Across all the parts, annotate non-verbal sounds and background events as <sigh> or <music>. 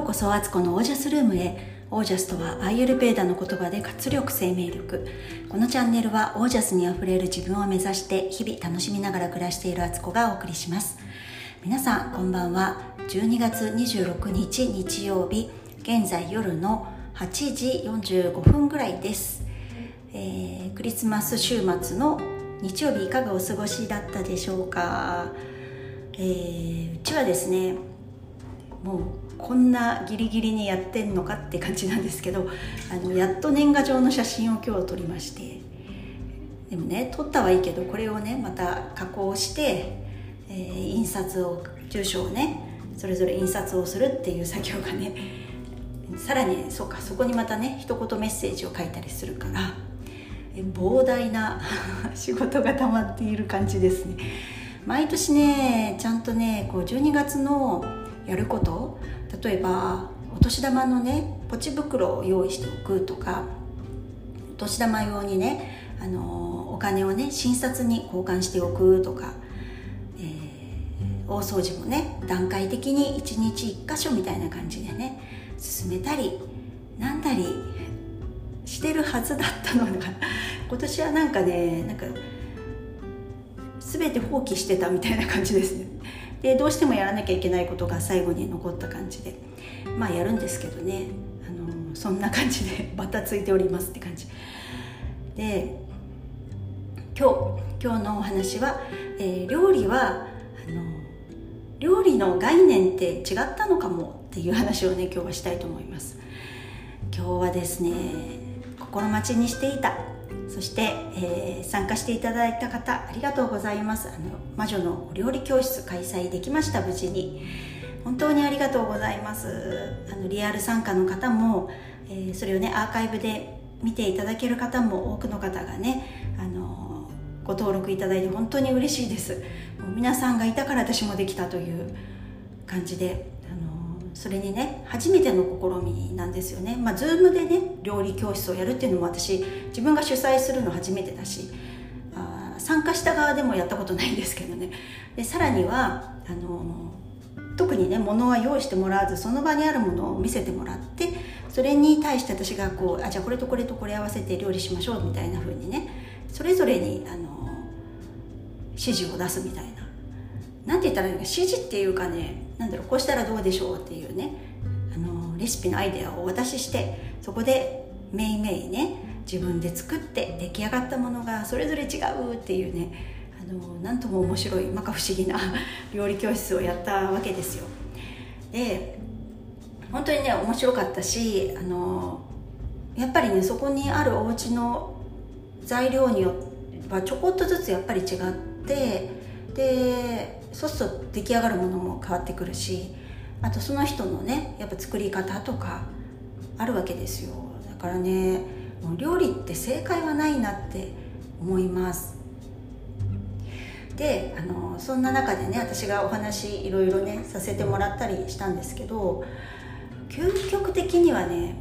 ようこそアツコのオージャスルームへ。オージャスとはアイユルベーダの言葉で活力生命力。このチャンネルはオージャスにあふれる自分を目指して日々楽しみながら暮らしているアツコがお送りします。皆さんこんばんは。12月26日日曜日現在夜の8時45分ぐらいです、えー、クリスマス週末の日曜日いかがお過ごしだったでしょうか、えー、うちはですねもうこんなギリギリにやってんのかって感じなんですけどあのやっと年賀状の写真を今日撮りましてでもね撮ったはいいけどこれをねまた加工して、えー、印刷を住所をねそれぞれ印刷をするっていう作業がねさらにそうかそこにまたね一言メッセージを書いたりするから膨大な <laughs> 仕事が溜まっている感じですね。毎年ねちゃんとねこう12月のやること例えばお年玉のねポチ袋を用意しておくとかお年玉用にねあのお金をね診察に交換しておくとか、えー、大掃除もね段階的に1日1箇所みたいな感じでね進めたりなんだりしてるはずだったのが <laughs> 今年はなんかねなんか全て放棄してたみたいな感じですねでどうしてもやらなきゃいけないことが最後に残った感じで。まあやるんですけどね。あのそんな感じで <laughs> バタついておりますって感じ。で今日今日のお話は、えー、料理はあの料理の概念って違ったのかもっていう話をね今日はしたいと思います。今日はですね心待ちにしていたそして、えー、参加していただいた方ありがとうございます。あの魔女のお料理教室開催できました無事に。本当にありがとうございます。あのリアル参加の方も、えー、それをねアーカイブで見ていただける方も多くの方がねあのご登録いただいて本当に嬉しいです。もう皆さんがいたから私もできたという感じでそれにね初めての試みなんですよね。まあ Zoom でね料理教室をやるっていうのも私自分が主催するの初めてだしあ参加した側でもやったことないんですけどね。でさらにはあの特にね物は用意してもらわずその場にあるものを見せてもらってそれに対して私がこうあじゃあこれとこれとこれ合わせて料理しましょうみたいな風にねそれぞれにあの指示を出すみたいな。何て言ったらいいのか指示っていうかねなんだろうこうしたらどうでしょうっていうねあのレシピのアイデアをお渡ししてそこでめいめいね自分で作って出来上がったものがそれぞれ違うっていうねあのなんとも面白い摩訶不思議な <laughs> 料理教室をやったわけですよ。で本当にね面白かったしあのやっぱりねそこにあるお家の材料によってはちょこっとずつやっぱり違ってでそうすると出来上がるものも変わってくるしあとその人のねやっぱ作り方とかあるわけですよ。だからねもう料理って正解はないなって思います。であのそんな中でね私がお話いろいろねさせてもらったりしたんですけど究極的にはね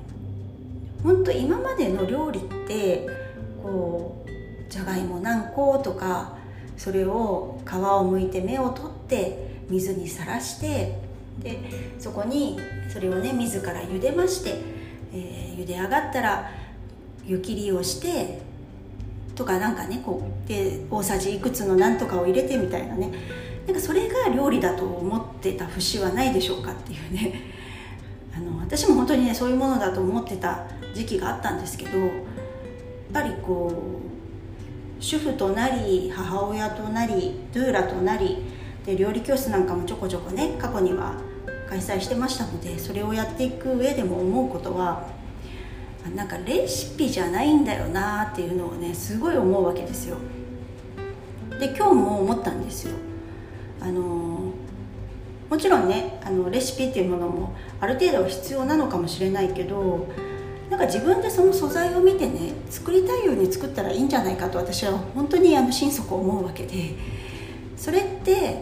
本当今までの料理ってこうじゃがいも何個とかそれを皮を剥いて芽を取って水にさらしてでそこにそれをね自ら茹でまして、えー、茹で上がったら湯切りをしてとかなんかねこうで大さじいくつのなんとかを入れてみたいなね。なんかそれが料理だと思ってた節はないでしょうかっていうね。<laughs> あの私も本当にねそういうものだと思ってた時期があったんですけどやっぱりこう主婦となり母親となりドゥーラとなりで料理教室なんかもちょこちょこね過去には開催してましたのでそれをやっていく上でも思うことはなんかレシピじゃないんだよなっていうのをねすごい思うわけですよ。で今日も思ったんですよ。あのもちろんねあのレシピっていうものもある程度は必要なのかもしれないけどなんか自分でその素材を見てね作りたいように作ったらいいんじゃないかと私は本当にあの心底思うわけで。それって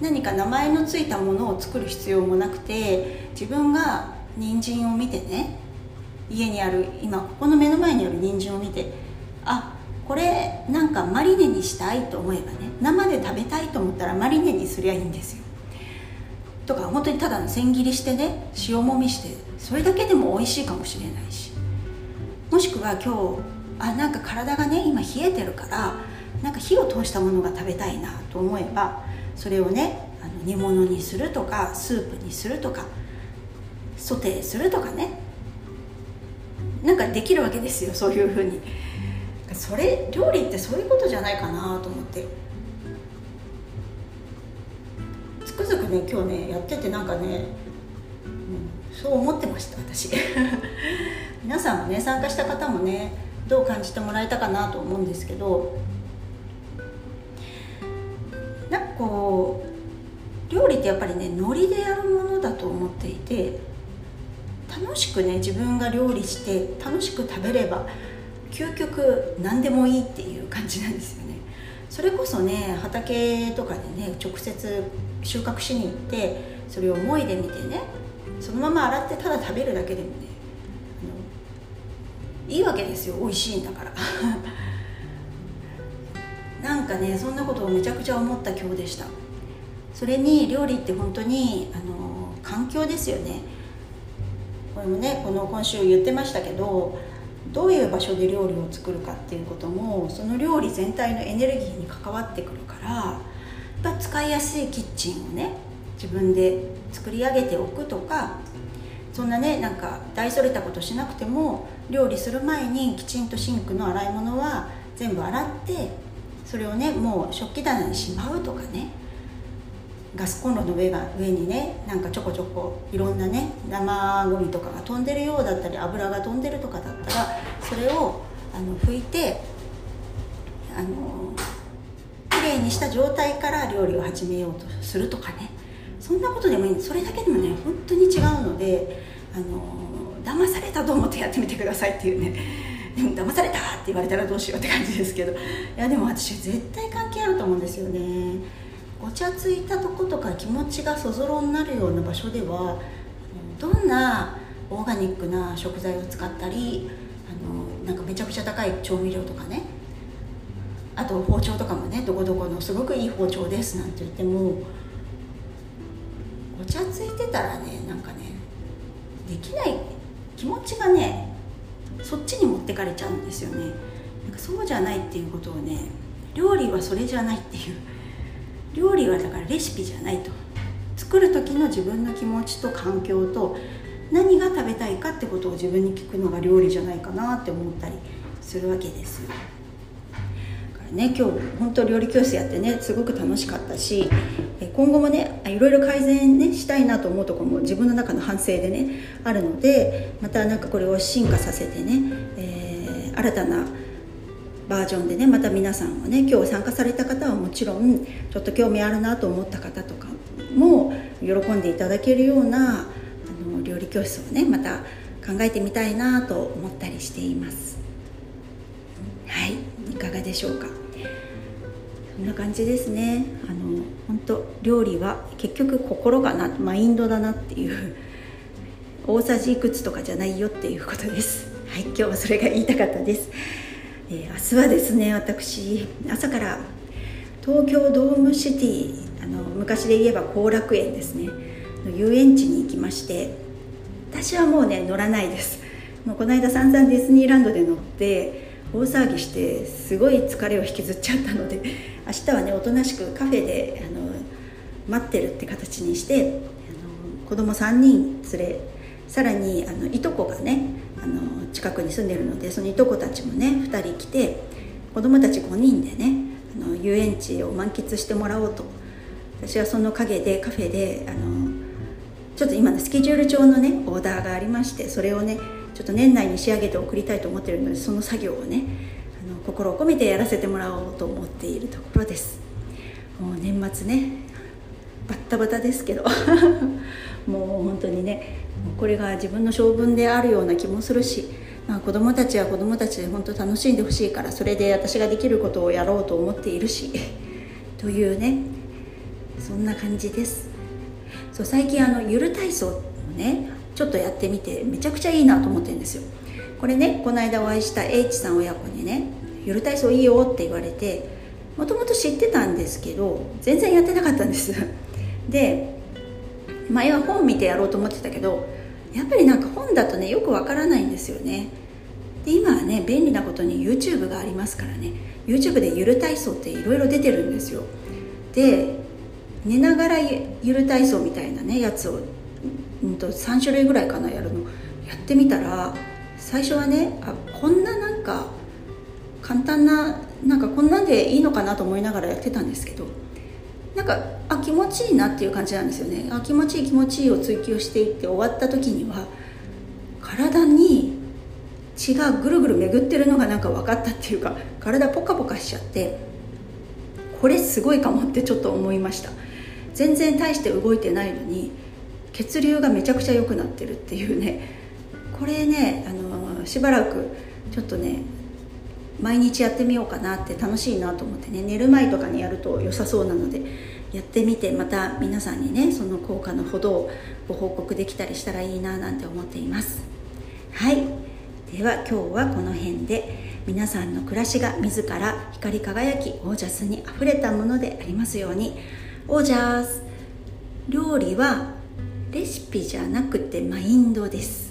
何か名前の付いたものを作る必要もなくて自分が人参を見てね家にある今ここの目の前にある人参を見てあこれなんかマリネにしたいと思えばね生で食べたいと思ったらマリネにすりゃいいんですよ。とか本当にただの千切りしてね塩もみしてそれだけでも美味しいかもしれないし。もしくは今日あなんか体がね今冷えてるからなんか火を通したものが食べたいなと思えばそれをねあの煮物にするとかスープにするとかソテーするとかね。なんかできるわけですよそういうふうに。それ料理ってそういうことじゃないかなと思って。つくづくね今日ねやっててなんかね、うん、そう思ってました私。<laughs> 皆さんもね参加した方もねどう感じてもらえたかなと思うんですけどなんかこう料理ってやっぱりねノリでやるものだと思っていて楽しくね自分が料理して楽しく食べれば究極何でもいいっていう感じなんですよね。それこそね畑とかでね直接収穫しに行ってそれをもいでみてねそのまま洗ってただ食べるだけでもねいいわけですよ美味しいんだから。<laughs> なんかねそんなことをめちゃくちゃ思った今日でした。それに料理って本当にあの環境ですよね。これもねこの今週言ってましたけどどういう場所で料理を作るかっていうこともその料理全体のエネルギーに関わってくるからぱ使いやすいキッチンをね自分で作り上げておくとかそんなねなんか大それたことしなくても料理する前にきちんとシンクの洗い物は全部洗ってそれをねもう食器棚にしまうとかねガスコンロの上が上にねなんかちょこちょこいろんなね生ゴミとかが飛んでるようだったり油が飛んでるとかだったらそれをあの拭いてあのきれいにした状態から料理を始めようとするとかね。そんなことでもいい。それだけでもね本当に違うのであの騙されたと思ってやってみてくださいっていうね。でも騙されたって言われたらどうしようって感じですけど。いやでも私絶対関係あると思うんですよね。ごちゃついたとことか気持ちがそぞろになるような場所ではどんなオーガニックな食材を使ったりあのなんかめちゃくちゃ高い調味料とかねあと包丁とかもねどこどこのすごくいい包丁ですなんて言ってもごちゃついてたらねなんかねできない気持ちがねそっちに持ってかれちゃうんですよね。なんかそうじゃないっていうことをね料理はそれじゃないっていう。料理はだからレシピじゃないと。作る時の自分の気持ちと環境と何が食べたいかってことを自分に聞くのが料理じゃないかなって思ったりするわけですよ。ね今日本当料理教室やってねすごく楽しかったし今後もねいろいろ改善ねしたいなと思うところも自分の中の反省でねあるのでまたなんかこれを進化させてね、えー、新たなバージョンでねまた皆さんはね今日参加された方はもちろんちょっと興味あるなと思った方とかも喜んでいただけるようなあの料理教室をねまた考えてみたいなと思ったりしています。かがでしょうか？そんな感じですね。あの本当料理は結局心がなマインドだなっていう大さじいくつとかじゃないよっていうことです。はい今日はそれが言いたかったです。えー、明日はですね私朝から東京ドームシティあの昔で言えば後楽園ですね遊園地に行きまして私はもうね乗らないです。もうこの間散々ディズニーランドで乗って大騒ぎしてすごい疲れを引きずっちゃったので <laughs> 明日はねおとなしくカフェであの待ってるって形にしてあの子供3人連れさらにあのいとこがねあの近くに住んでるのでそのいとこたちもね2人来て子供たち5人でねあの遊園地を満喫してもらおうと。私はその陰でカフェであのちょっと今のスケジュール帳のねオーダーがありましてそれをねちょっと年内に仕上げて送りたいと思ってるのでその作業をねあの心を込めてやらせてもらおうと思っているところです。もう年末ねバッタバタですけど <laughs> もう本当にねこれが自分の性分であるような気もするし、まあ、子供たちは子供たちで本当楽しんでほしいからそれで私ができることをやろうと思っているしというねそんな感じです。そう最近あのゆる体操をねちょっとやってみてめちゃくちゃいいなと思ってるんですよ。これねこの間お会いした H さん親子にね「ゆる体操いいよ」って言われてもともと知ってたんですけど全然やってなかったんです。<laughs> で前は本見てやろうと思ってたけどやっぱりなんか本だとねよくわからないんですよね。で今はね便利なことに YouTube がありますからね。YouTube でゆる体操っていろいろ出てるんですよ。で寝ながらゆる体操みたいなねやつを、うんと、3種類ぐらいかなやるの。やってみたら最初はねあこんななんか簡単ななんかこんなんでいいのかなと思いながらやってたんですけどなんかあ気持ちいいなっていう感じなんですよね。あ気持ちいい気持ちいいを追求していって終わった時には体に血がぐるぐる巡ってるのがなんか分かったっていうか体ポカポカしちゃってこれすごいかもってちょっと思いました。全然大して動いてないのに血流がめちゃくちゃ良くなってるっていうね。これねあのしばらくちょっとね毎日やってみようかなって楽しいなと思ってね。寝る前とかにやると良さそうなのでやってみてまた皆さんにねその効果のほどをご報告できたりしたらいいななんて思っています。はい。では今日はこの辺で皆さんの暮らしが自ら光り輝きオージャスにあふれたものでありますように。オージャス。料理はレシピじゃなくてマインドです。